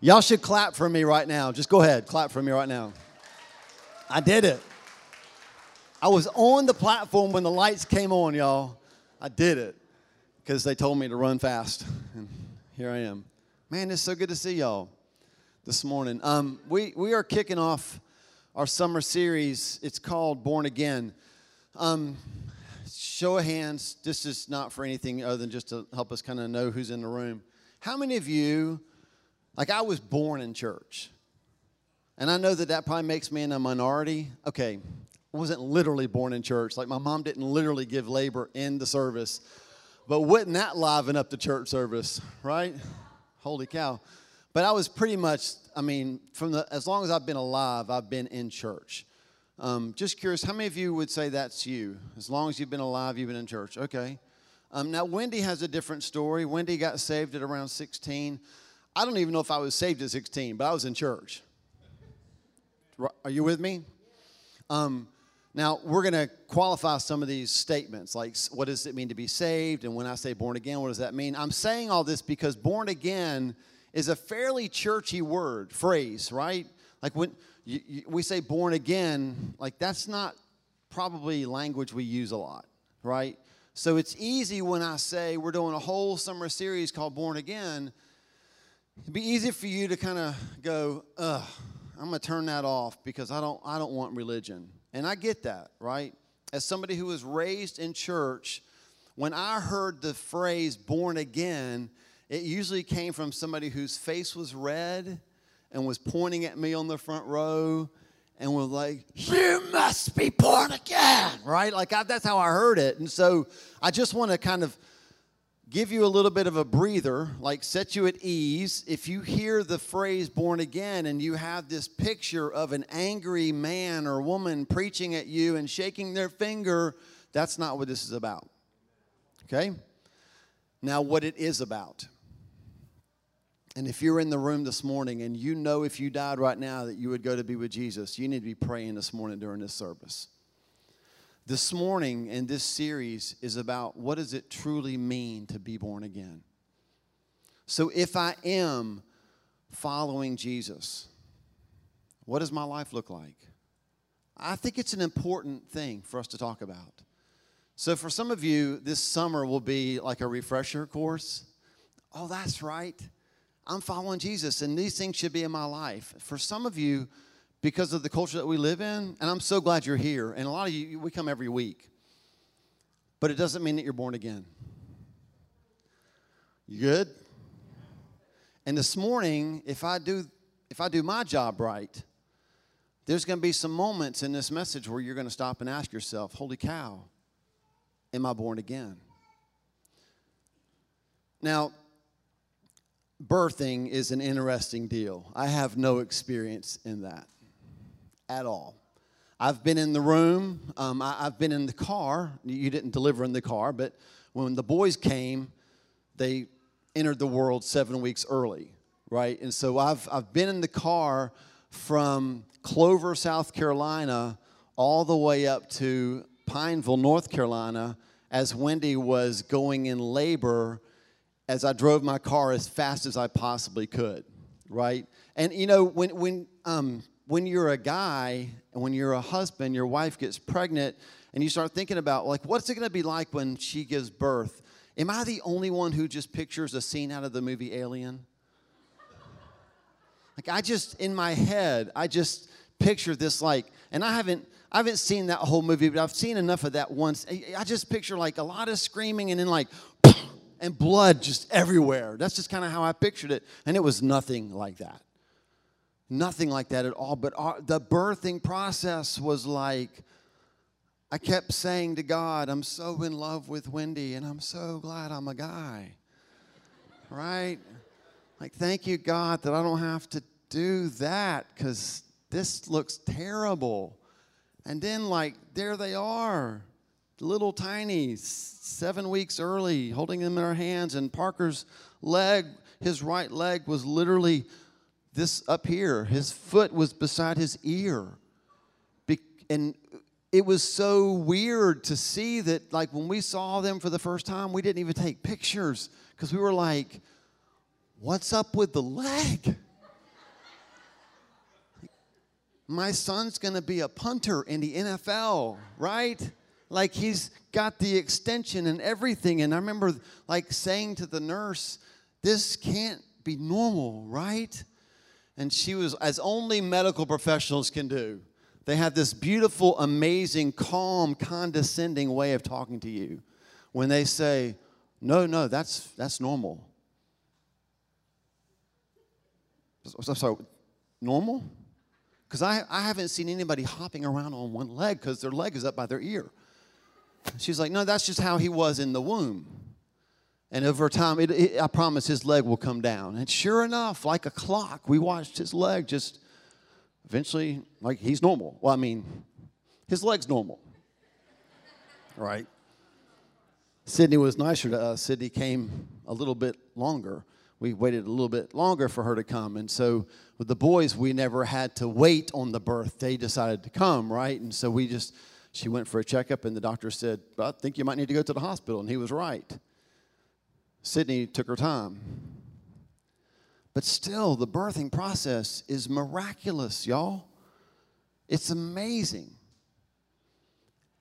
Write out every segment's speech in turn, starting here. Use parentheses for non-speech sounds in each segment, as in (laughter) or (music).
Y'all should clap for me right now. Just go ahead, clap for me right now. I did it. I was on the platform when the lights came on, y'all. I did it because they told me to run fast. And here I am. Man, it's so good to see y'all this morning. Um, we, we are kicking off our summer series. It's called Born Again. Um, show of hands, this is not for anything other than just to help us kind of know who's in the room. How many of you, like I was born in church, and I know that that probably makes me in a minority. Okay, I wasn't literally born in church. Like my mom didn't literally give labor in the service, but wouldn't that liven up the church service, right? Holy cow. But I was pretty much, I mean, from the as long as I've been alive, I've been in church. Um, just curious, how many of you would say that's you? As long as you've been alive, you've been in church. Okay. Um, now, Wendy has a different story. Wendy got saved at around 16. I don't even know if I was saved at 16, but I was in church. Are you with me? Um, now, we're going to qualify some of these statements, like what does it mean to be saved? And when I say born again, what does that mean? I'm saying all this because born again is a fairly churchy word, phrase, right? Like when you, you, we say born again, like that's not probably language we use a lot, right? So it's easy when I say we're doing a whole summer series called Born Again. It'd be easy for you to kind of go, ugh, I'm gonna turn that off because I don't I don't want religion. And I get that, right? As somebody who was raised in church, when I heard the phrase born again, it usually came from somebody whose face was red and was pointing at me on the front row and was like, You must be born again, right? Like I, that's how I heard it. And so I just want to kind of give you a little bit of a breather, like set you at ease. If you hear the phrase born again and you have this picture of an angry man or woman preaching at you and shaking their finger, that's not what this is about. Okay? Now, what it is about. And if you're in the room this morning and you know if you died right now that you would go to be with Jesus, you need to be praying this morning during this service. This morning in this series is about what does it truly mean to be born again? So if I am following Jesus, what does my life look like? I think it's an important thing for us to talk about. So for some of you, this summer will be like a refresher course. Oh, that's right. I'm following Jesus, and these things should be in my life. For some of you, because of the culture that we live in, and I'm so glad you're here, and a lot of you, we come every week, but it doesn't mean that you're born again. You good? And this morning, if I do if I do my job right, there's going to be some moments in this message where you're going to stop and ask yourself, "Holy cow, am I born again?" Now, birthing is an interesting deal. I have no experience in that at all. I've been in the room, um, I, have been in the car. You didn't deliver in the car, but when the boys came, they entered the world seven weeks early, right? And so I've, I've been in the car from Clover, South Carolina, all the way up to Pineville, North Carolina, as Wendy was going in labor as I drove my car as fast as I possibly could, right? And you know, when when um, when you're a guy and when you're a husband, your wife gets pregnant, and you start thinking about like, what's it going to be like when she gives birth? Am I the only one who just pictures a scene out of the movie Alien? Like I just in my head, I just picture this like, and I haven't I haven't seen that whole movie, but I've seen enough of that once. I just picture like a lot of screaming and then like (clears throat) and blood just everywhere. That's just kind of how I pictured it. And it was nothing like that. Nothing like that at all. But our, the birthing process was like, I kept saying to God, I'm so in love with Wendy, and I'm so glad I'm a guy. Right? Like, thank you, God, that I don't have to do that because this looks terrible. And then, like, there they are little tiny, seven weeks early, holding them in our hands. And Parker's leg, his right leg, was literally this up here. His foot was beside his ear. Be- and it was so weird to see that, like, when we saw them for the first time, we didn't even take pictures because we were like, what's up with the leg? my son's going to be a punter in the NFL, right? Like he's got the extension and everything. And I remember like saying to the nurse, this can't be normal, right? And she was, as only medical professionals can do, they have this beautiful, amazing, calm, condescending way of talking to you when they say, no, no, that's, that's normal. I'm sorry, normal? Because I, I haven't seen anybody hopping around on one leg because their leg is up by their ear. She's like, no, that's just how he was in the womb. And over time, it, it, I promise his leg will come down. And sure enough, like a clock, we watched his leg just eventually, like he's normal. Well, I mean, his leg's normal. right? Sydney was nicer to us. Sydney came a little bit longer. We waited a little bit longer for her to come. And so with the boys, we never had to wait on the birth. They decided to come, right? And so we just, she went for a checkup, and the doctor said, I think you might need to go to the hospital. And he was right. Sydney took her time. But still, the birthing process is miraculous, y'all. It's amazing.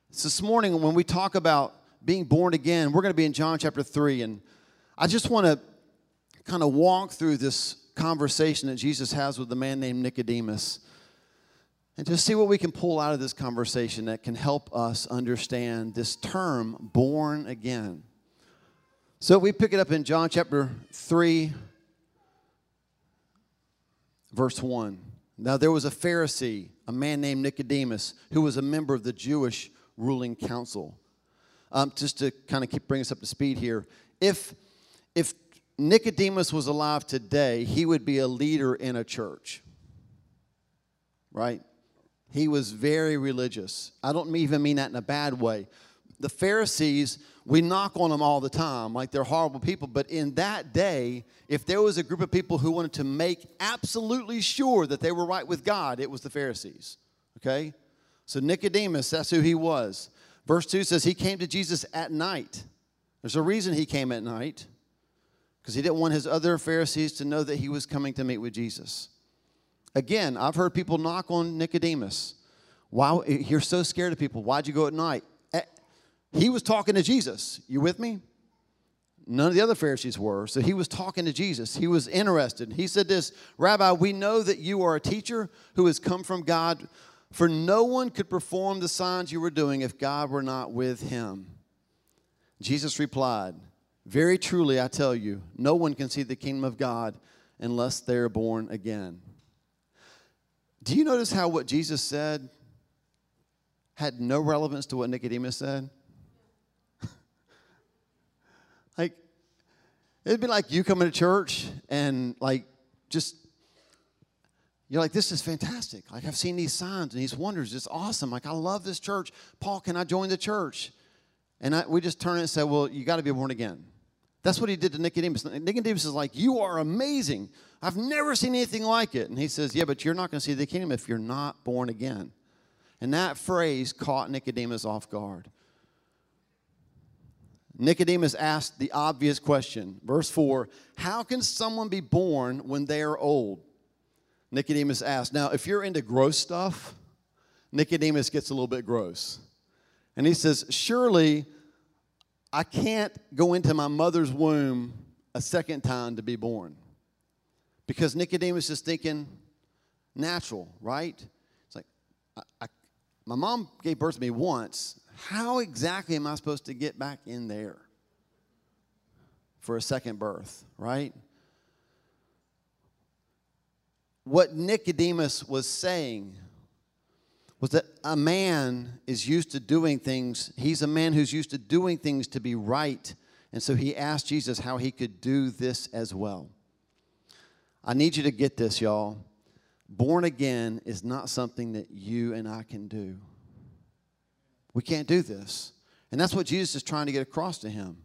So this morning, when we talk about being born again, we're going to be in John chapter 3. And I just want to kind of walk through this conversation that Jesus has with a man named Nicodemus and just see what we can pull out of this conversation that can help us understand this term, born again. So we pick it up in John chapter 3, verse 1. Now there was a Pharisee, a man named Nicodemus, who was a member of the Jewish ruling council. Um, just to kind of keep bring us up to speed here, if if Nicodemus was alive today, he would be a leader in a church. Right? He was very religious. I don't even mean that in a bad way. The Pharisees, we knock on them all the time, like they're horrible people. But in that day, if there was a group of people who wanted to make absolutely sure that they were right with God, it was the Pharisees. Okay? So Nicodemus, that's who he was. Verse 2 says he came to Jesus at night. There's a reason he came at night because he didn't want his other Pharisees to know that he was coming to meet with Jesus. Again, I've heard people knock on Nicodemus. Why you're so scared of people? Why'd you go at night? He was talking to Jesus. You with me? None of the other Pharisees were. So he was talking to Jesus. He was interested. He said this, Rabbi, we know that you are a teacher who has come from God, for no one could perform the signs you were doing if God were not with him. Jesus replied, very truly, I tell you, no one can see the kingdom of God unless they're born again. Do you notice how what Jesus said had no relevance to what Nicodemus said? Like, it'd be like you coming to church and, like, just, you're like, this is fantastic. Like, I've seen these signs and these wonders. It's awesome. Like, I love this church. Paul, can I join the church? And I, we just turn and say, well, you got to be born again. That's what he did to Nicodemus. Nicodemus is like, You are amazing. I've never seen anything like it. And he says, Yeah, but you're not going to see the kingdom if you're not born again. And that phrase caught Nicodemus off guard. Nicodemus asked the obvious question. Verse 4 How can someone be born when they are old? Nicodemus asked. Now, if you're into gross stuff, Nicodemus gets a little bit gross. And he says, Surely I can't go into my mother's womb a second time to be born. Because Nicodemus is thinking natural, right? It's like, I, I, my mom gave birth to me once. How exactly am I supposed to get back in there for a second birth, right? What Nicodemus was saying was that a man is used to doing things. He's a man who's used to doing things to be right. And so he asked Jesus how he could do this as well. I need you to get this, y'all. Born again is not something that you and I can do. We can't do this. And that's what Jesus is trying to get across to him.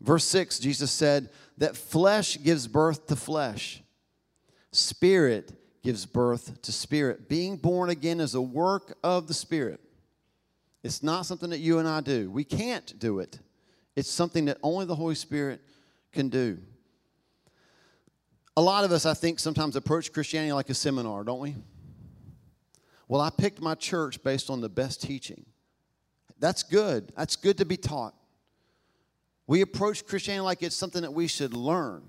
Verse 6, Jesus said that flesh gives birth to flesh, spirit gives birth to spirit. Being born again is a work of the Spirit. It's not something that you and I do. We can't do it. It's something that only the Holy Spirit can do. A lot of us, I think, sometimes approach Christianity like a seminar, don't we? Well, I picked my church based on the best teaching. That's good. That's good to be taught. We approach Christianity like it's something that we should learn.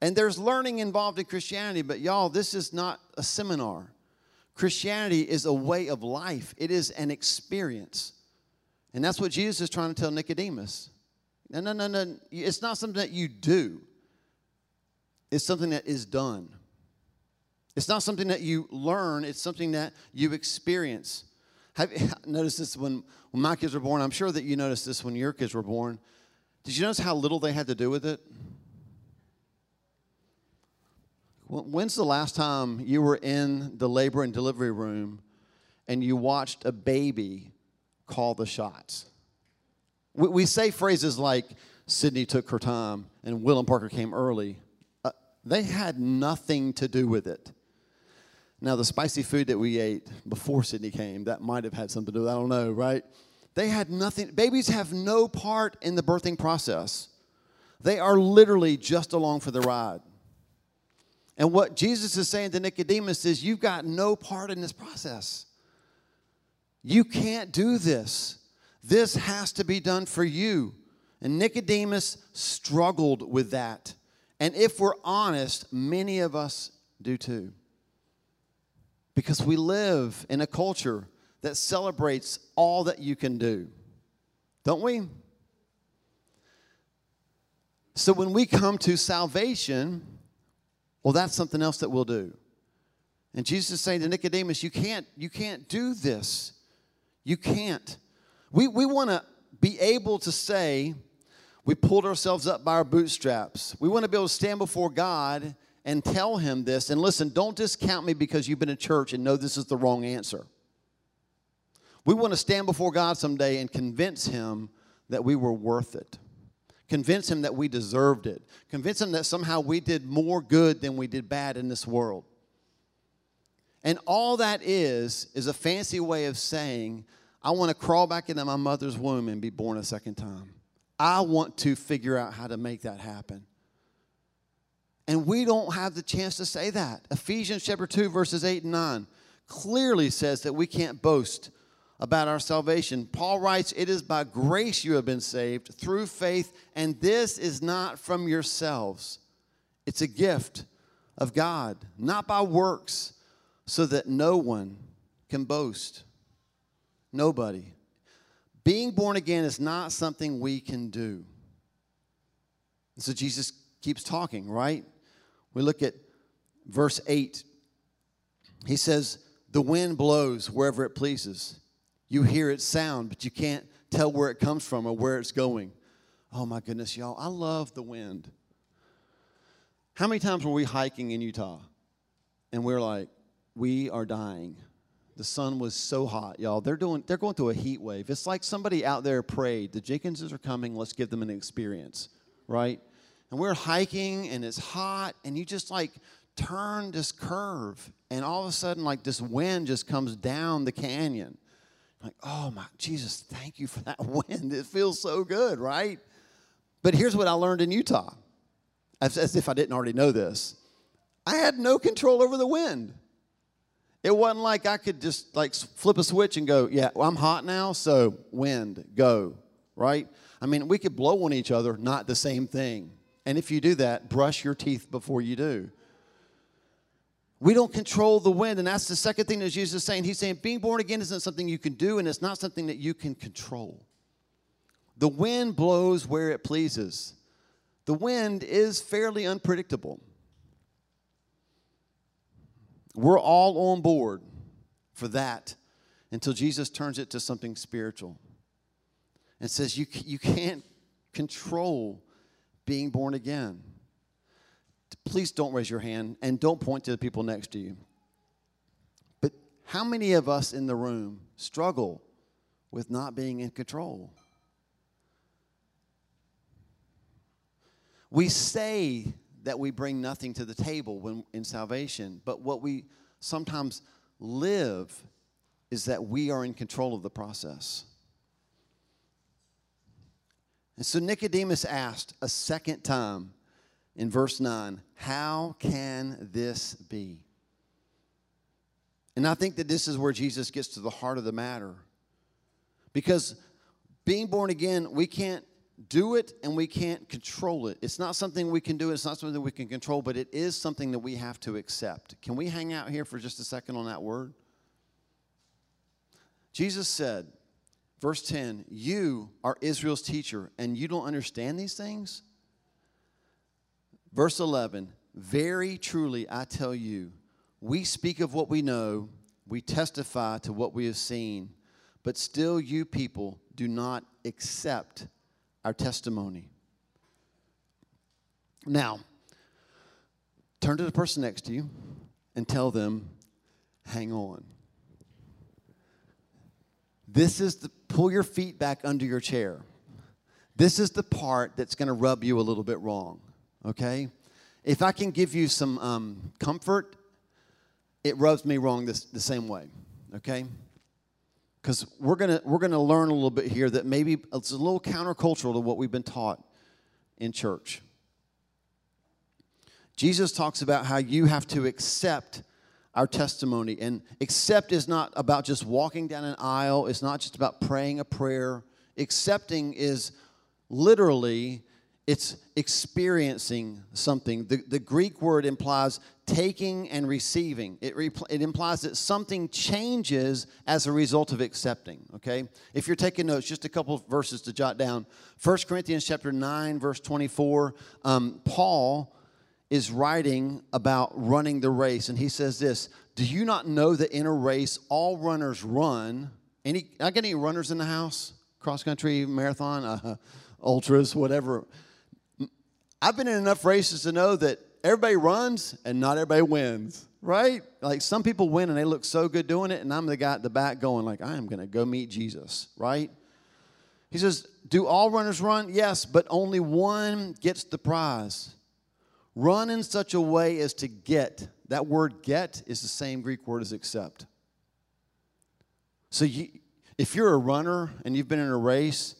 And there's learning involved in Christianity, but y'all, this is not a seminar. Christianity is a way of life, it is an experience. And that's what Jesus is trying to tell Nicodemus. No, no, no, no. It's not something that you do, it's something that is done. It's not something that you learn, it's something that you experience. Have you (laughs) noticed this when, when my kids were born? I'm sure that you noticed this when your kids were born. Did you notice how little they had to do with it? When's the last time you were in the labor and delivery room and you watched a baby call the shots? We, we say phrases like, Sydney took her time and Will and Parker came early. Uh, they had nothing to do with it. Now, the spicy food that we ate before Sydney came, that might have had something to do with it. I don't know, right? They had nothing. Babies have no part in the birthing process. They are literally just along for the ride. And what Jesus is saying to Nicodemus is, You've got no part in this process. You can't do this. This has to be done for you. And Nicodemus struggled with that. And if we're honest, many of us do too. Because we live in a culture that celebrates all that you can do, don't we? So when we come to salvation, well, that's something else that we'll do. And Jesus is saying to Nicodemus, you can't, you can't do this. You can't. We, we want to be able to say, we pulled ourselves up by our bootstraps. We want to be able to stand before God and tell him this. And listen, don't discount me because you've been in church and know this is the wrong answer. We want to stand before God someday and convince him that we were worth it. Convince him that we deserved it. Convince him that somehow we did more good than we did bad in this world. And all that is, is a fancy way of saying, I want to crawl back into my mother's womb and be born a second time. I want to figure out how to make that happen. And we don't have the chance to say that. Ephesians chapter 2, verses 8 and 9 clearly says that we can't boast about our salvation. Paul writes, It is by grace you have been saved through faith, and this is not from yourselves. It's a gift of God, not by works, so that no one can boast. Nobody. Being born again is not something we can do. And so Jesus keeps talking, right? We look at verse 8. He says, The wind blows wherever it pleases you hear its sound, but you can't tell where it comes from or where it's going. Oh my goodness, y'all, I love the wind. How many times were we hiking in Utah and we're like, we are dying? The sun was so hot, y'all. They're doing they're going through a heat wave. It's like somebody out there prayed, the Jenkinses are coming, let's give them an experience, right? And we're hiking and it's hot, and you just like turn this curve, and all of a sudden, like this wind just comes down the canyon like, oh my, Jesus, thank you for that (laughs) wind. It feels so good, right? But here's what I learned in Utah, as, if I didn't already know this. I had no control over the wind. It wasn't like I could just like flip a switch and go, yeah, well, I'm hot now, so wind, go, right? I mean, we could blow on each other, not the same thing. And if you do that, brush your teeth before you do. We don't control the wind. And that's the second thing that Jesus is saying. He's saying being born again isn't something you can do, and it's not something that you can control. The wind blows where it pleases. The wind is fairly unpredictable. We're all on board for that until Jesus turns it to something spiritual and says you, you can't control being born again please don't raise your hand and don't point to the people next to you. But how many of us in the room struggle with not being in control? We say that we bring nothing to the table when in salvation, but what we sometimes live is that we are in control of the process. And so Nicodemus asked a second time, in verse 9, How can this be? And I think that this is where Jesus gets to the heart of the matter. Because being born again, we can't do it and we can't control it. It's not something we can do, it's not something we can control, but it is something that we have to accept. Can we hang out here for just a second on that word? Jesus said, verse 10, You are Israel's teacher, and you don't understand these things? Verse 11, Very truly I tell you, we speak of what we know, we testify to what we have seen, but still you people do not accept our testimony. Now, turn to the person next to you and tell them, hang on. This is the pull your feet back under your chair. This is the part that's going to rub you a little bit wrong, okay? If I can give you some um, comfort it rubs me wrong this, the same way, okay? Because we're gonna we're gonna learn a little bit here that maybe it's a little countercultural to what we've been taught in church. Jesus talks about how you have to accept our testimony. And accept is not about just walking down an aisle, it's not just about praying a prayer. Accepting is literally it's experiencing something. The, the Greek word implies taking and receiving. It, it implies that something changes as a result of accepting, okay? If you're taking notes, just a couple verses to jot down. 1 Corinthians chapter 9, verse 24, um, Paul is writing about running the race, and he says this, do you not know that in a race all runners run? Any, I get any runners in the house? Cross country, marathon, uh, ultras, whatever I've been in enough races to know that everybody runs and not everybody wins, right? Like some people win and they look so good doing it, and I'm the guy at the back going like, I am going to go meet Jesus, right? He says, Do all runners run? Yes, but only one gets the prize. Run in such a way as to get. That word get is the same Greek word as accept. So you, if you're a runner and you've been in a race,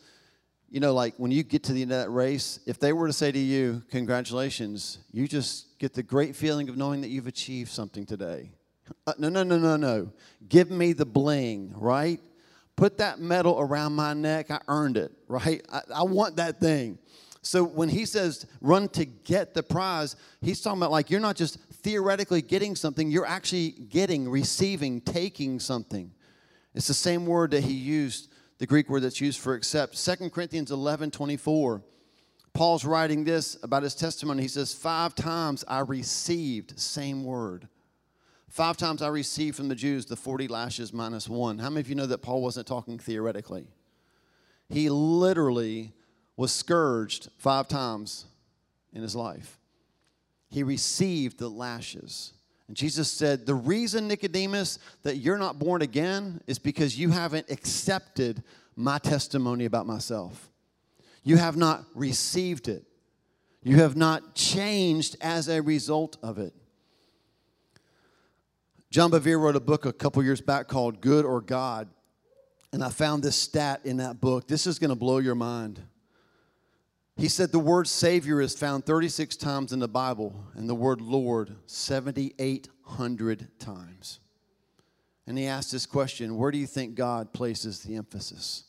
you know, like when you get to the end of that race, if they were to say to you, Congratulations, you just get the great feeling of knowing that you've achieved something today. Uh, no, no, no, no, no. Give me the bling, right? Put that medal around my neck. I earned it, right? I, I want that thing. So when he says run to get the prize, he's talking about like you're not just theoretically getting something, you're actually getting, receiving, taking something. It's the same word that he used the Greek word that's used for accept. 2 Corinthians 11 24. Paul's writing this about his testimony. He says, Five times I received, same word. Five times I received from the Jews the 40 lashes minus one. How many of you know that Paul wasn't talking theoretically? He literally was scourged five times in his life. He received the lashes. And Jesus said, The reason, Nicodemus, that you're not born again is because you haven't accepted my testimony about myself. You have not received it. You have not changed as a result of it. John Bevere wrote a book a couple years back called Good or God. And I found this stat in that book. This is going to blow your mind. He said the word Savior is found 36 times in the Bible and the word Lord 7,800 times. And he asked this question Where do you think God places the emphasis?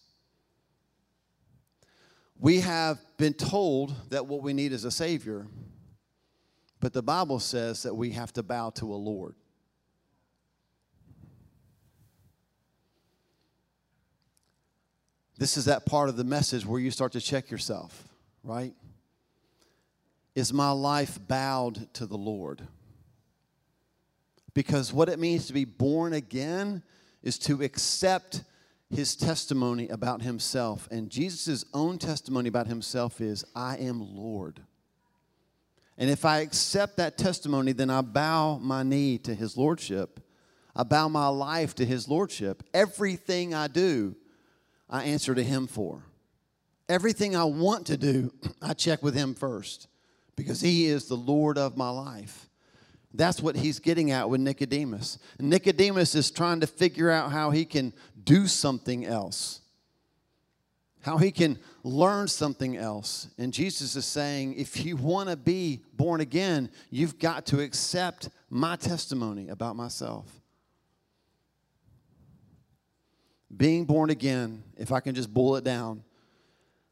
We have been told that what we need is a Savior, but the Bible says that we have to bow to a Lord. This is that part of the message where you start to check yourself right? Is my life bowed to the Lord? Because what it means to be born again is to accept his testimony about himself. And Jesus' own testimony about himself is, I am Lord. And if I accept that testimony, then I bow my knee to his lordship. I bow my life to his lordship. Everything I do, I answer to him for. Everything I want to do, (clears throat) I check with Him first because He is the Lord of my life. That's what he's getting at with Nicodemus. Nicodemus is trying to figure out how he can do something else, how he can learn something else. And Jesus is saying, if you want to be born again, you've got to accept my testimony about myself. being born again, if I can just boil it down,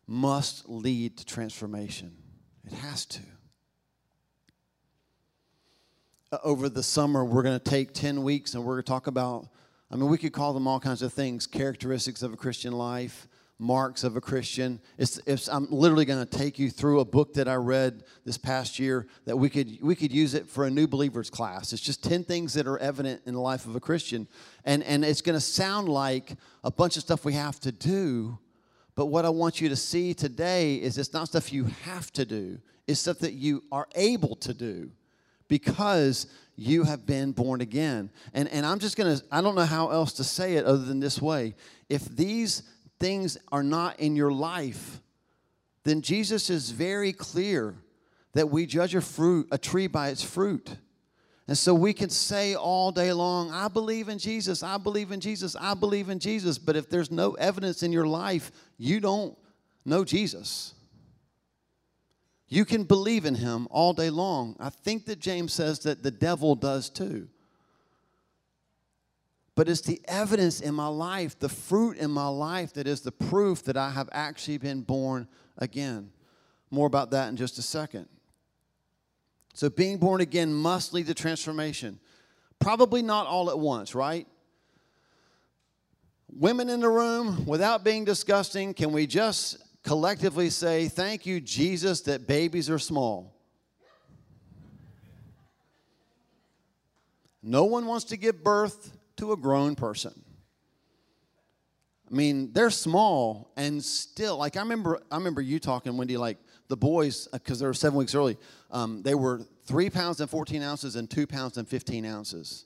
must lead to transformation. It has to. Uh, over the summer, we're going to take 10 weeks and we're going to talk about, I mean, we could call them all kinds of things characteristics of a Christian life, marks of a Christian. It's, it's, I'm literally going to take you through a book that I read this past year that we could, we could use it for a new believers class. It's just 10 things that are evident in the life of a Christian. And, and it's going to sound like a bunch of stuff we have to do. But what I want you to see today is it's not stuff you have to do, it's stuff that you are able to do because you have been born again. And, and I'm just going to, I don't know how else to say it other than this way. If these things are not in your life, then Jesus is very clear that we judge a fruit, a tree by its fruit. And so we can say all day long, I believe in Jesus, I believe in Jesus, I believe in Jesus. But if there's no evidence in your life, you don't know Jesus. You can believe in him all day long. I think that James says that the devil does too. But it's the evidence in my life, the fruit in my life, that is the proof that I have actually been born again. More about that in just a second. So, being born again must lead to transformation. Probably not all at once, right? Women in the room, without being disgusting, can we just collectively say, Thank you, Jesus, that babies are small. No one wants to give birth to a grown person. I mean, they're small and still, like I remember, I remember you talking, Wendy, like the boys, because uh, they were seven weeks early, um, they were three pounds and 14 ounces and two pounds and 15 ounces.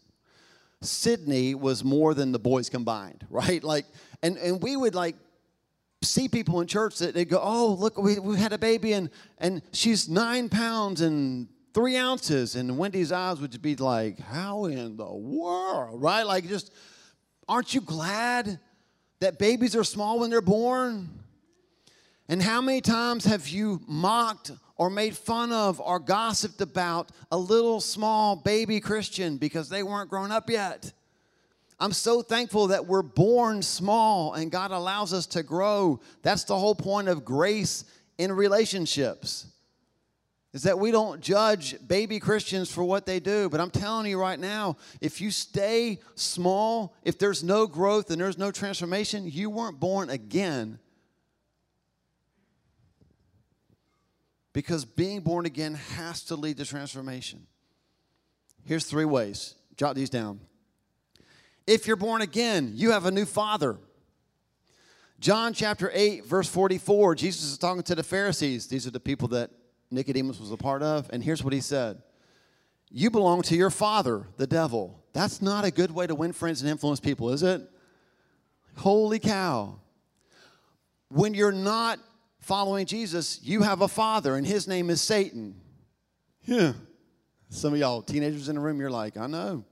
Sydney was more than the boys combined, (laughs) right? Like, and, and we would like see people in church that they go, oh, look, we, we had a baby and, and she's nine pounds and three ounces. And Wendy's eyes would be like, how in the world, right? Like, just, aren't you glad that babies are small when they're born? And how many times have you mocked or made fun of or gossiped about a little small baby Christian because they weren't grown up yet? I'm so thankful that we're born small and God allows us to grow. That's the whole point of grace in relationships. Is that we don't judge baby Christians for what they do. But I'm telling you right now, if you stay small, if there's no growth and there's no transformation, you weren't born again. Because being born again has to lead to transformation. Here's three ways. Jot these down. If you're born again, you have a new father. John chapter 8, verse 44, Jesus is talking to the Pharisees. These are the people that Nicodemus was a part of. And here's what he said You belong to your father, the devil. That's not a good way to win friends and influence people, is it? Holy cow. When you're not following Jesus, you have a father, and his name is Satan. Yeah. Some of y'all teenagers in the room, you're like, I know.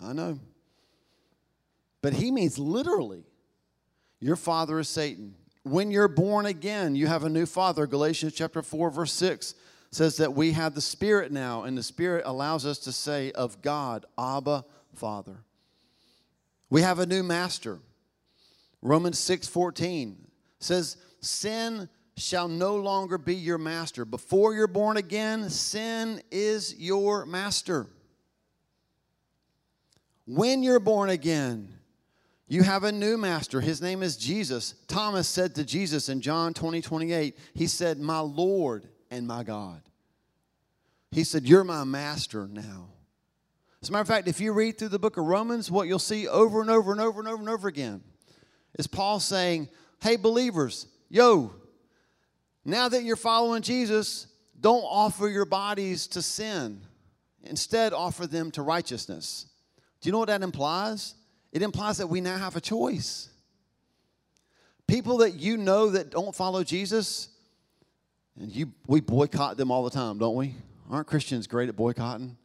I know. But he means literally, your father is Satan. When you're born again, you have a new father. Galatians chapter 4, verse 6 says that we have the Spirit now, and the Spirit allows us to say of God, Abba, Father. We have a new master. Romans 6 14 says, Sin shall no longer be your master. Before you're born again, sin is your master. When you're born again, you have a new master. His name is Jesus. Thomas said to Jesus in John 20, 28, he said, My Lord and my God. He said, You're my master now. As a matter of fact, if you read through the book of Romans, what you'll see over and over and over and over and over again is Paul saying, Hey, believers, yo, now that you're following Jesus, don't offer your bodies to sin. Instead, offer them to righteousness. Do you know what that implies? It implies that we now have a choice. People that you know that don't follow Jesus, and you we boycott them all the time, don't we? Aren't Christians great at boycotting?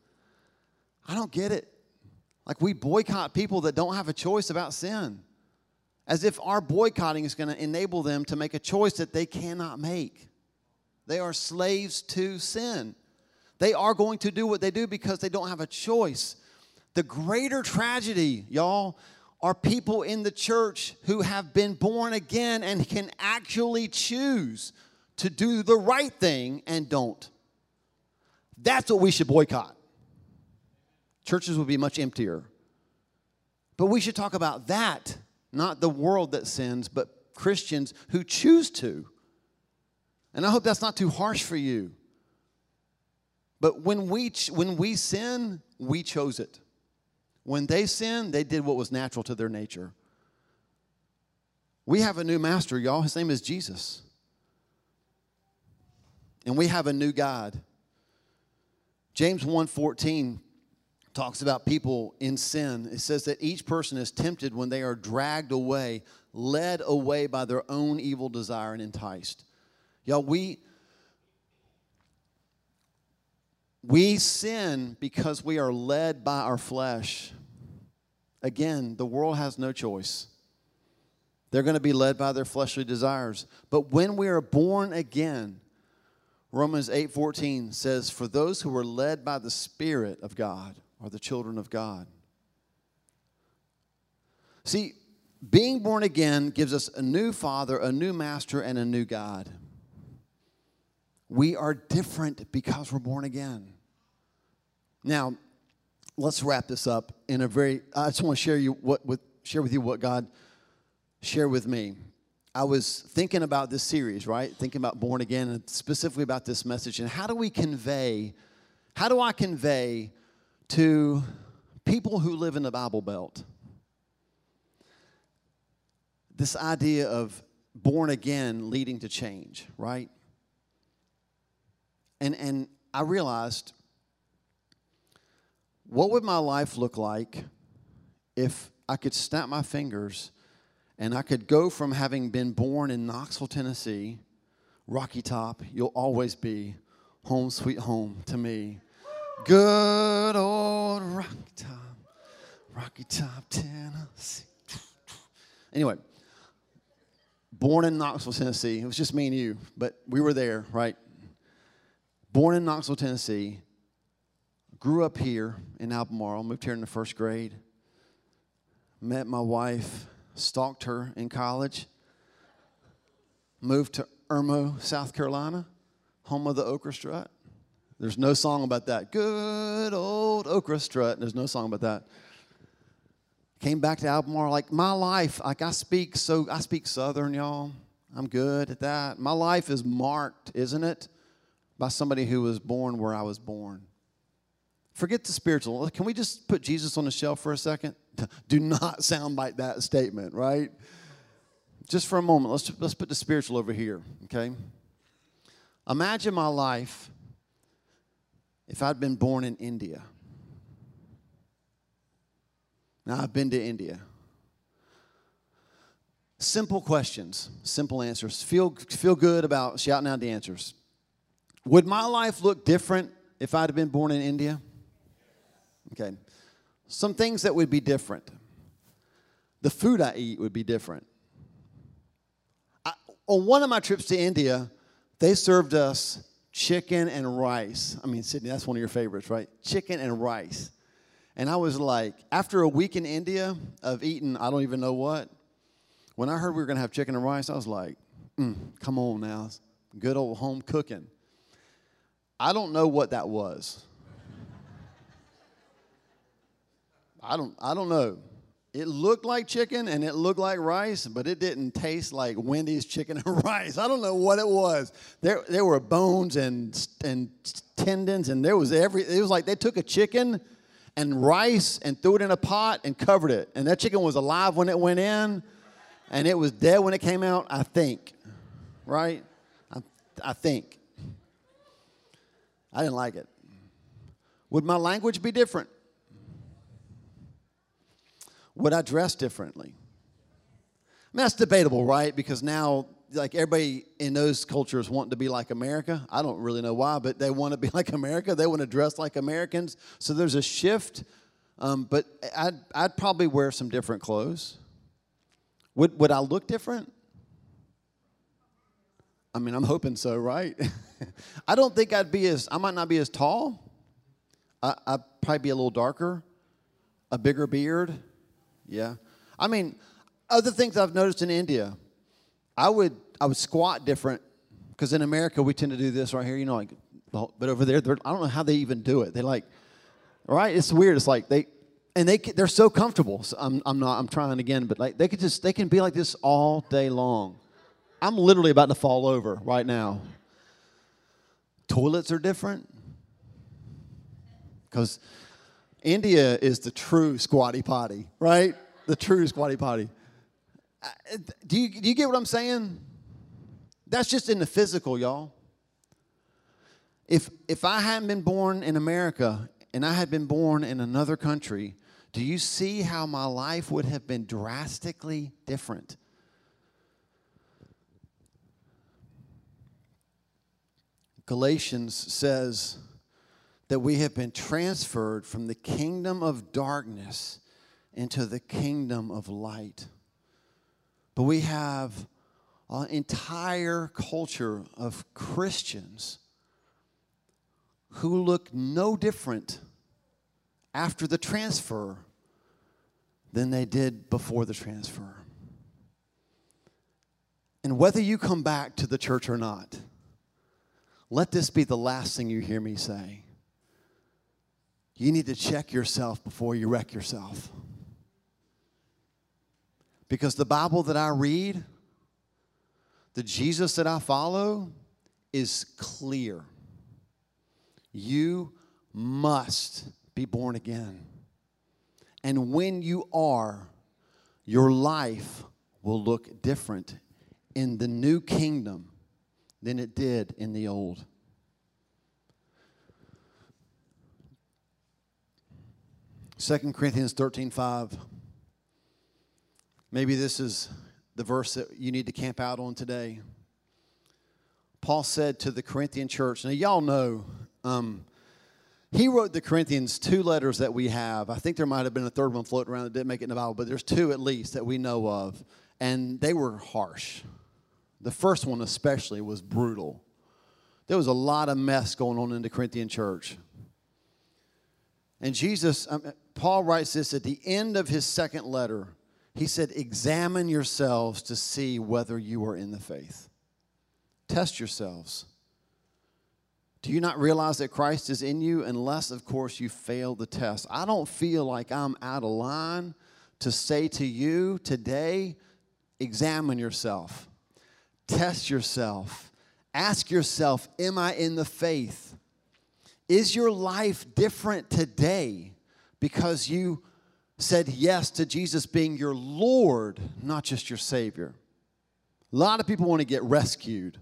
I don't get it. Like we boycott people that don't have a choice about sin. As if our boycotting is going to enable them to make a choice that they cannot make. They are slaves to sin. They are going to do what they do because they don't have a choice. The greater tragedy, y'all, are people in the church who have been born again and can actually choose to do the right thing and don't. That's what we should boycott. Churches would be much emptier. But we should talk about that, not the world that sins, but Christians who choose to. And I hope that's not too harsh for you. But when we, when we sin, we chose it. When they sinned, they did what was natural to their nature. We have a new master, y'all. His name is Jesus. And we have a new God. James 1:14 talks about people in sin. It says that each person is tempted when they are dragged away, led away by their own evil desire and enticed. Y'all, we we sin because we are led by our flesh. Again, the world has no choice. They're going to be led by their fleshly desires. But when we are born again, Romans 8:14 says, "For those who are led by the Spirit of God are the children of God." See, being born again gives us a new father, a new master, and a new God. We are different because we're born again. Now, let's wrap this up in a very I just want to share you what with share with you what God shared with me. I was thinking about this series, right? Thinking about born again and specifically about this message and how do we convey how do I convey to people who live in the Bible Belt this idea of born again leading to change, right? And and I realized what would my life look like if I could snap my fingers and I could go from having been born in Knoxville, Tennessee, Rocky Top, you'll always be home sweet home to me. Good old Rocky Top, Rocky Top, Tennessee. Anyway, born in Knoxville, Tennessee. It was just me and you, but we were there, right? Born in Knoxville, Tennessee, Grew up here in Albemarle, moved here in the first grade. Met my wife, stalked her in college. Moved to Irmo, South Carolina, home of the okra strut. There's no song about that. Good old okra strut. There's no song about that. Came back to Albemarle. Like my life, like I speak so I speak Southern, y'all. I'm good at that. My life is marked, isn't it, by somebody who was born where I was born. Forget the spiritual. Can we just put Jesus on the shelf for a second? (laughs) Do not sound like that statement, right? Just for a moment, let's, let's put the spiritual over here, okay? Imagine my life if I'd been born in India. Now, I've been to India. Simple questions, simple answers. Feel, feel good about shouting out the answers. Would my life look different if I'd have been born in India? Okay. Some things that would be different. The food I eat would be different. I, on one of my trips to India, they served us chicken and rice. I mean, Sydney, that's one of your favorites, right? Chicken and rice. And I was like, after a week in India of eating, I don't even know what, when I heard we were going to have chicken and rice, I was like, mm, come on now. Good old home cooking. I don't know what that was. I don't, I don't know. It looked like chicken and it looked like rice, but it didn't taste like Wendy's chicken (laughs) and rice. I don't know what it was. There, there were bones and, and tendons, and there was every. It was like they took a chicken and rice and threw it in a pot and covered it. And that chicken was alive when it went in, and it was dead when it came out. I think, right? I, I think. I didn't like it. Would my language be different? Would I dress differently? I mean, that's debatable, right? Because now, like everybody in those cultures want to be like America. I don't really know why, but they want to be (laughs) like America. They want to dress like Americans. So there's a shift. Um, but I'd, I'd probably wear some different clothes. Would, would I look different? I mean, I'm hoping so, right? (laughs) I don't think I'd be as, I might not be as tall. I, I'd probably be a little darker, a bigger beard. Yeah. I mean, other things I've noticed in India, I would I would squat different because in America we tend to do this right here, you know, like, but over there, I don't know how they even do it. They like, right? It's weird. It's like they and they they're so comfortable. So I'm I'm not I'm trying again, but like they could just they can be like this all day long. I'm literally about to fall over right now. Toilets are different because India is the true squatty potty, right? The true squatty potty. Uh, do you, do you get what I'm saying? That's just in the physical, y'all. If, if I hadn't been born in America and I had been born in another country, do you see how my life would have been drastically different? Galatians says that we have been transferred from the kingdom of darkness into the kingdom of light. But we have an entire culture of Christians who look no different after the transfer than they did before the transfer. And whether you come back to the church or not, let this be the last thing you hear me say. You need to check yourself before you wreck yourself. Because the Bible that I read, the Jesus that I follow, is clear. You must be born again. And when you are, your life will look different in the new kingdom than it did in the old. Second Corinthians 13 5. Maybe this is the verse that you need to camp out on today. Paul said to the Corinthian church, now y'all know, um, he wrote the Corinthians two letters that we have. I think there might have been a third one floating around that didn't make it in the Bible, but there's two at least that we know of. And they were harsh. The first one, especially, was brutal. There was a lot of mess going on in the Corinthian church. And Jesus, um, Paul writes this at the end of his second letter. He said, Examine yourselves to see whether you are in the faith. Test yourselves. Do you not realize that Christ is in you unless, of course, you fail the test? I don't feel like I'm out of line to say to you today examine yourself, test yourself, ask yourself, Am I in the faith? Is your life different today because you said yes to Jesus being your Lord, not just your Savior? A lot of people want to get rescued,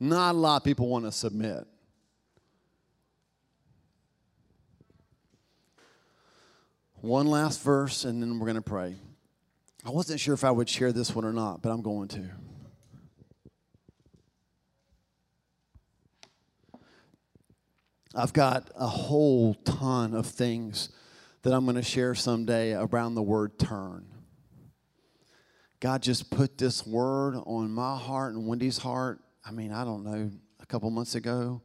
not a lot of people want to submit. One last verse, and then we're going to pray. I wasn't sure if I would share this one or not, but I'm going to. I've got a whole ton of things that I'm going to share someday around the word turn. God just put this word on my heart and Wendy's heart. I mean, I don't know, a couple months ago.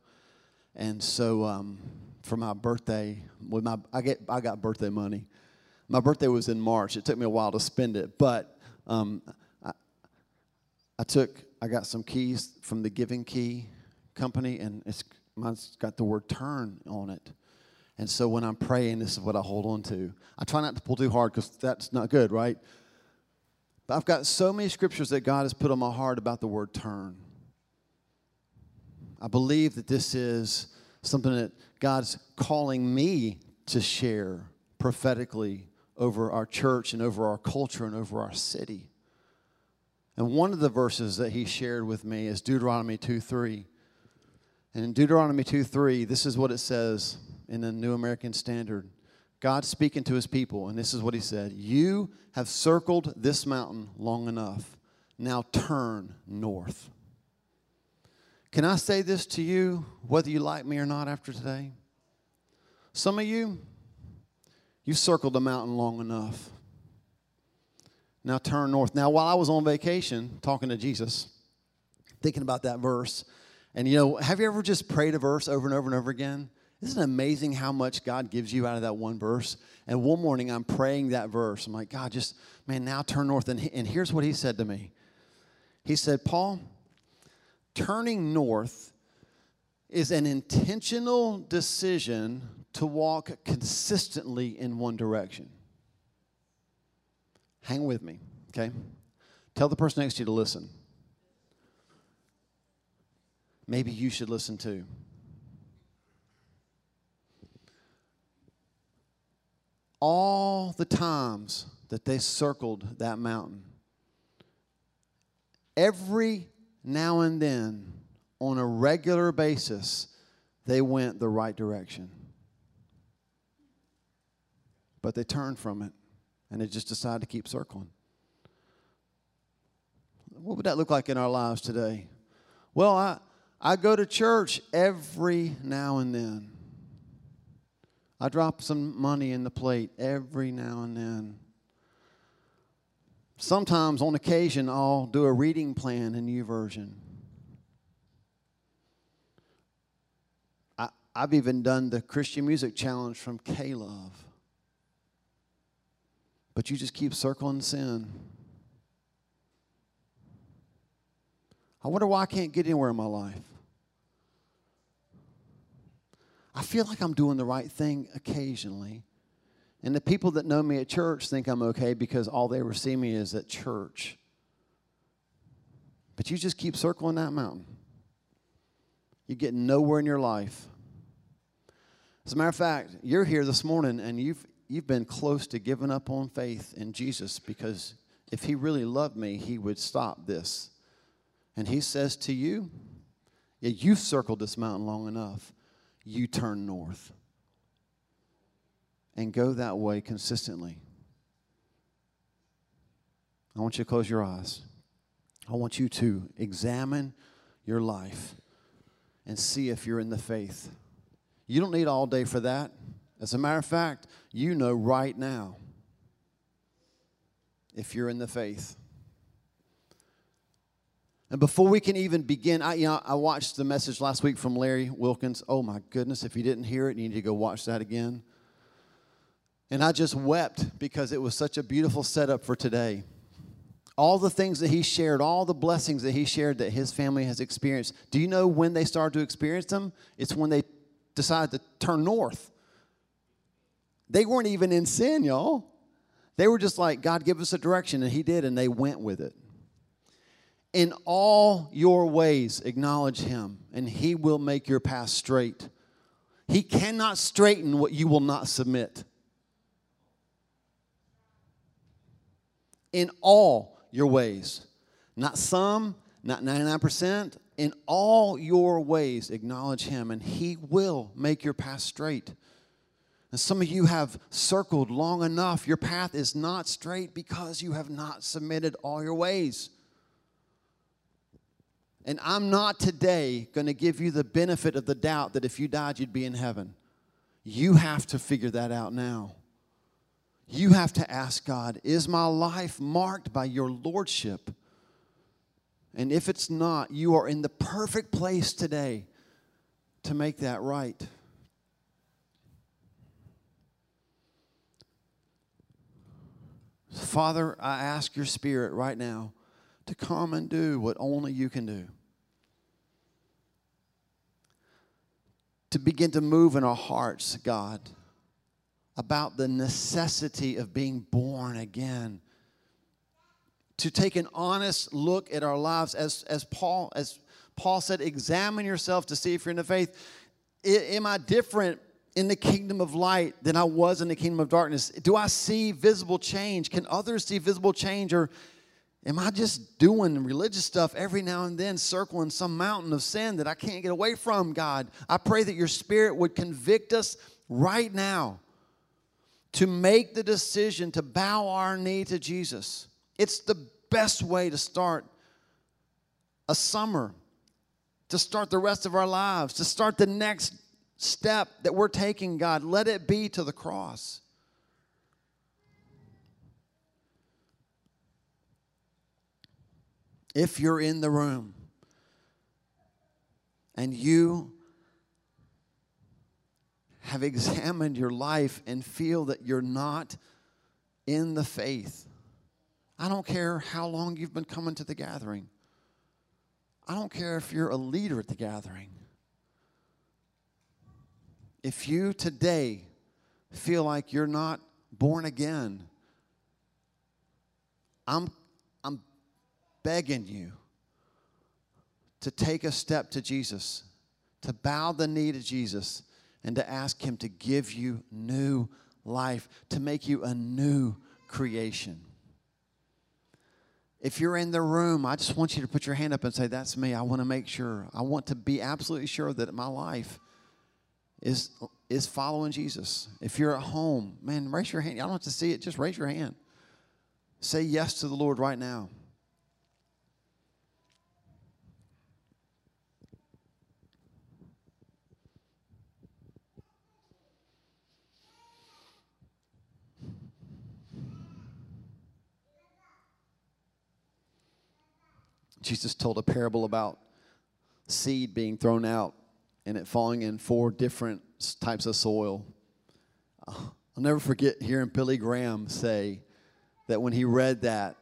And so, um, for my birthday. With my, I get, I got birthday money. My birthday was in March. It took me a while to spend it, but um, I, I took, I got some keys from the Giving Key company, and it's mine's got the word "turn" on it. And so when I'm praying, this is what I hold on to. I try not to pull too hard because that's not good, right? But I've got so many scriptures that God has put on my heart about the word turn. I believe that this is something that God's calling me to share prophetically over our church and over our culture and over our city. And one of the verses that he shared with me is Deuteronomy 2 3. And in Deuteronomy 2 3, this is what it says in the New American Standard. God speaking to his people, and this is what he said You have circled this mountain long enough. Now turn north. Can I say this to you, whether you like me or not after today? Some of you, you circled the mountain long enough. Now turn north. Now, while I was on vacation talking to Jesus, thinking about that verse, and you know, have you ever just prayed a verse over and over and over again? Isn't it amazing how much God gives you out of that one verse? And one morning I'm praying that verse. I'm like, God, just, man, now turn north. And, and here's what he said to me He said, Paul, turning north is an intentional decision to walk consistently in one direction. Hang with me, okay? Tell the person next to you to listen. Maybe you should listen too. All the times that they circled that mountain, every now and then, on a regular basis, they went the right direction. But they turned from it and they just decided to keep circling. What would that look like in our lives today? Well, I, I go to church every now and then. I drop some money in the plate every now and then. Sometimes, on occasion, I'll do a reading plan in YouVersion. I, I've even done the Christian Music Challenge from K Love. But you just keep circling sin. I wonder why I can't get anywhere in my life. I feel like I'm doing the right thing occasionally. And the people that know me at church think I'm okay because all they ever see me is at church. But you just keep circling that mountain. You get nowhere in your life. As a matter of fact, you're here this morning and you've, you've been close to giving up on faith in Jesus because if He really loved me, He would stop this. And He says to you, yeah, you've circled this mountain long enough you turn north and go that way consistently. I want you to close your eyes. I want you to examine your life and see if you're in the faith. You don't need all day for that. As a matter of fact, you know right now if you're in the faith. And before we can even begin, I, you know, I watched the message last week from Larry Wilkins. Oh my goodness, if you didn't hear it, you need to go watch that again. And I just wept because it was such a beautiful setup for today. All the things that he shared, all the blessings that he shared that his family has experienced. Do you know when they started to experience them? It's when they decided to turn north. They weren't even in sin, y'all. They were just like, God, give us a direction, and he did, and they went with it. In all your ways, acknowledge him, and he will make your path straight. He cannot straighten what you will not submit. In all your ways, not some, not 99%, in all your ways, acknowledge him, and he will make your path straight. And some of you have circled long enough. Your path is not straight because you have not submitted all your ways. And I'm not today going to give you the benefit of the doubt that if you died, you'd be in heaven. You have to figure that out now. You have to ask God, is my life marked by your lordship? And if it's not, you are in the perfect place today to make that right. Father, I ask your spirit right now to come and do what only you can do. To begin to move in our hearts, God, about the necessity of being born again. To take an honest look at our lives, as, as Paul as Paul said, examine yourself to see if you're in the faith. I, am I different in the kingdom of light than I was in the kingdom of darkness? Do I see visible change? Can others see visible change? Or Am I just doing religious stuff every now and then, circling some mountain of sin that I can't get away from, God? I pray that your spirit would convict us right now to make the decision to bow our knee to Jesus. It's the best way to start a summer, to start the rest of our lives, to start the next step that we're taking, God. Let it be to the cross. If you're in the room and you have examined your life and feel that you're not in the faith. I don't care how long you've been coming to the gathering. I don't care if you're a leader at the gathering. If you today feel like you're not born again, I'm, begging you to take a step to Jesus, to bow the knee to Jesus, and to ask Him to give you new life, to make you a new creation. If you're in the room, I just want you to put your hand up and say, That's me. I want to make sure. I want to be absolutely sure that my life is, is following Jesus. If you're at home, man, raise your hand. I don't have to see it, just raise your hand. Say yes to the Lord right now. Jesus told a parable about seed being thrown out and it falling in four different types of soil. I'll never forget hearing Billy Graham say that when he read that,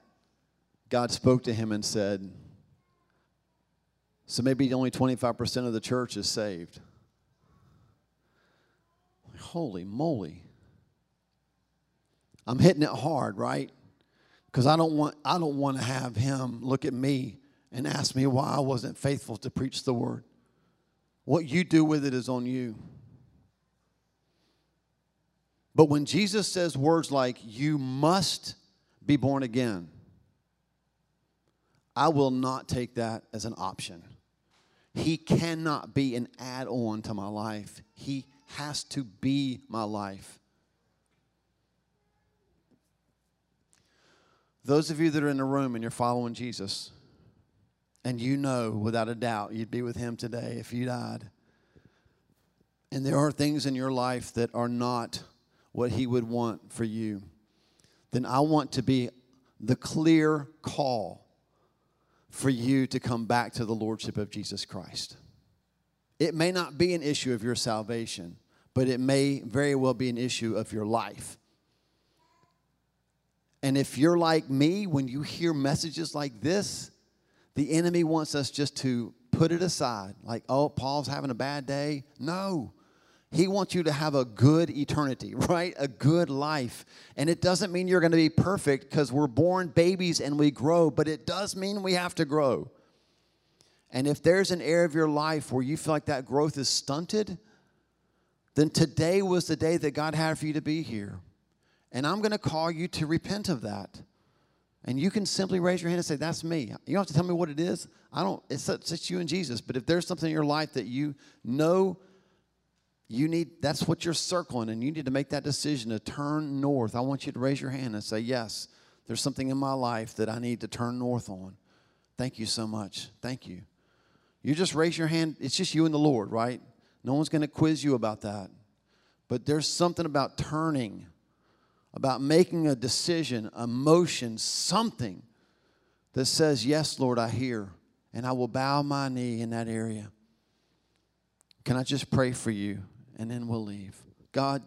God spoke to him and said, So maybe only 25% of the church is saved. Holy moly. I'm hitting it hard, right? Because I don't want I don't want to have him look at me and ask me why I wasn't faithful to preach the word. What you do with it is on you. But when Jesus says words like, you must be born again, I will not take that as an option. He cannot be an add on to my life, He has to be my life. Those of you that are in the room and you're following Jesus, and you know without a doubt you'd be with him today if you died. And there are things in your life that are not what he would want for you. Then I want to be the clear call for you to come back to the Lordship of Jesus Christ. It may not be an issue of your salvation, but it may very well be an issue of your life. And if you're like me, when you hear messages like this, the enemy wants us just to put it aside. Like, oh, Paul's having a bad day. No. He wants you to have a good eternity, (laughs) right? A good life. And it doesn't mean you're going to be perfect because we're born babies and we grow, but it does mean we have to grow. And if there's an area of your life where you feel like that growth is stunted, then today was the day that God had for you to be here. And I'm going to call you to repent of that. And you can simply raise your hand and say, That's me. You don't have to tell me what it is. I don't, it's, it's you and Jesus. But if there's something in your life that you know you need, that's what you're circling, and you need to make that decision to turn north. I want you to raise your hand and say, Yes, there's something in my life that I need to turn north on. Thank you so much. Thank you. You just raise your hand. It's just you and the Lord, right? No one's going to quiz you about that. But there's something about turning about making a decision, a motion, something that says, Yes, Lord, I hear, and I will bow my knee in that area. Can I just pray for you and then we'll leave? God,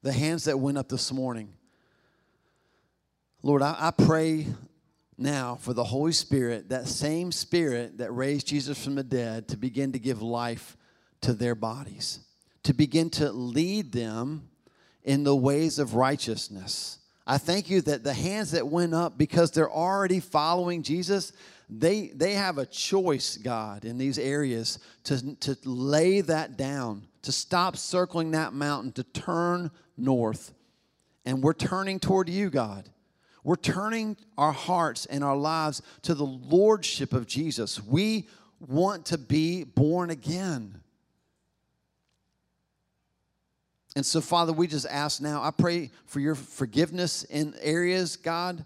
the hands that went up this morning, Lord, I, I pray now for the Holy Spirit, that same Spirit that raised Jesus from the dead, to begin to give life to their bodies, to begin to lead them in the ways of righteousness. I thank you that the hands that went up, because they're already following Jesus, they, they have a choice, God, in these areas to, to lay that down, to stop circling that mountain, to turn north. And we're turning toward you, God. We're turning our hearts and our lives to the lordship of Jesus. We want to be born again. And so, Father, we just ask now, I pray for your forgiveness in areas, God,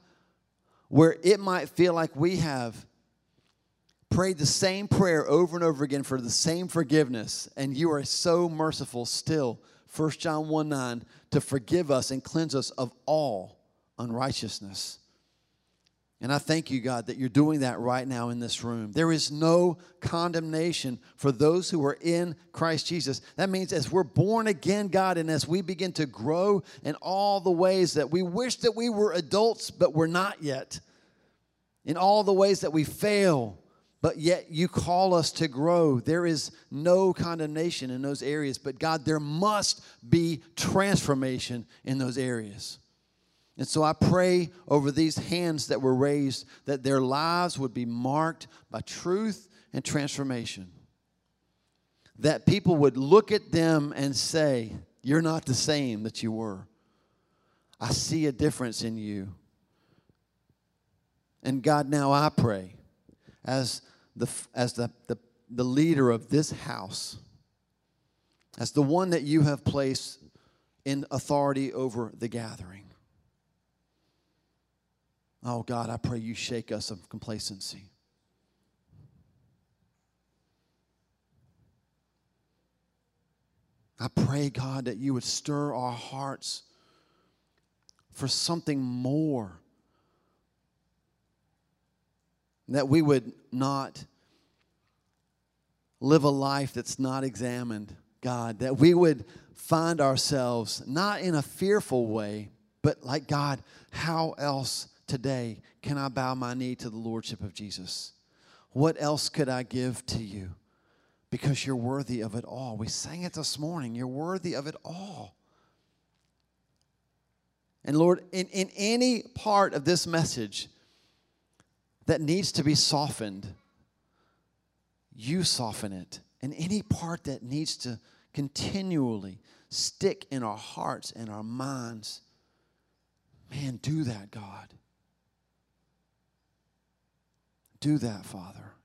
where it might feel like we have prayed the same prayer over and over again for the same forgiveness, and you are so merciful still. 1 John 1 9, to forgive us and cleanse us of all unrighteousness. And I thank you, God, that you're doing that right now in this room. There is no condemnation for those who are in Christ Jesus. That means as we're born again, God, and as we begin to grow in all the ways that we wish that we were adults, but we're not yet, in all the ways that we fail, but yet you call us to grow. There is no condemnation in those areas, but God, there must be transformation in those areas. And so I pray over these hands that were raised that their lives would be marked by truth and transformation. That people would look at them and say, You're not the same that you were. I see a difference in you. And God, now I pray as the, as the, the, the leader of this house, as the one that you have placed in authority over the gathering. Oh God, I pray you shake us of complacency. I pray, God, that you would stir our hearts for something more. That we would not live a life that's not examined, God. That we would find ourselves not in a fearful way, but like, God, how else today can I bow my knee to the Lordship of Jesus? What else could I give to you? Because you're worthy of it all. We sang it this morning. You're worthy of it all. And Lord, in, in any part of this message that needs to be softened, you soften it. And any part that needs to continually stick in our hearts and our minds, man, do that, God. Do that, Father.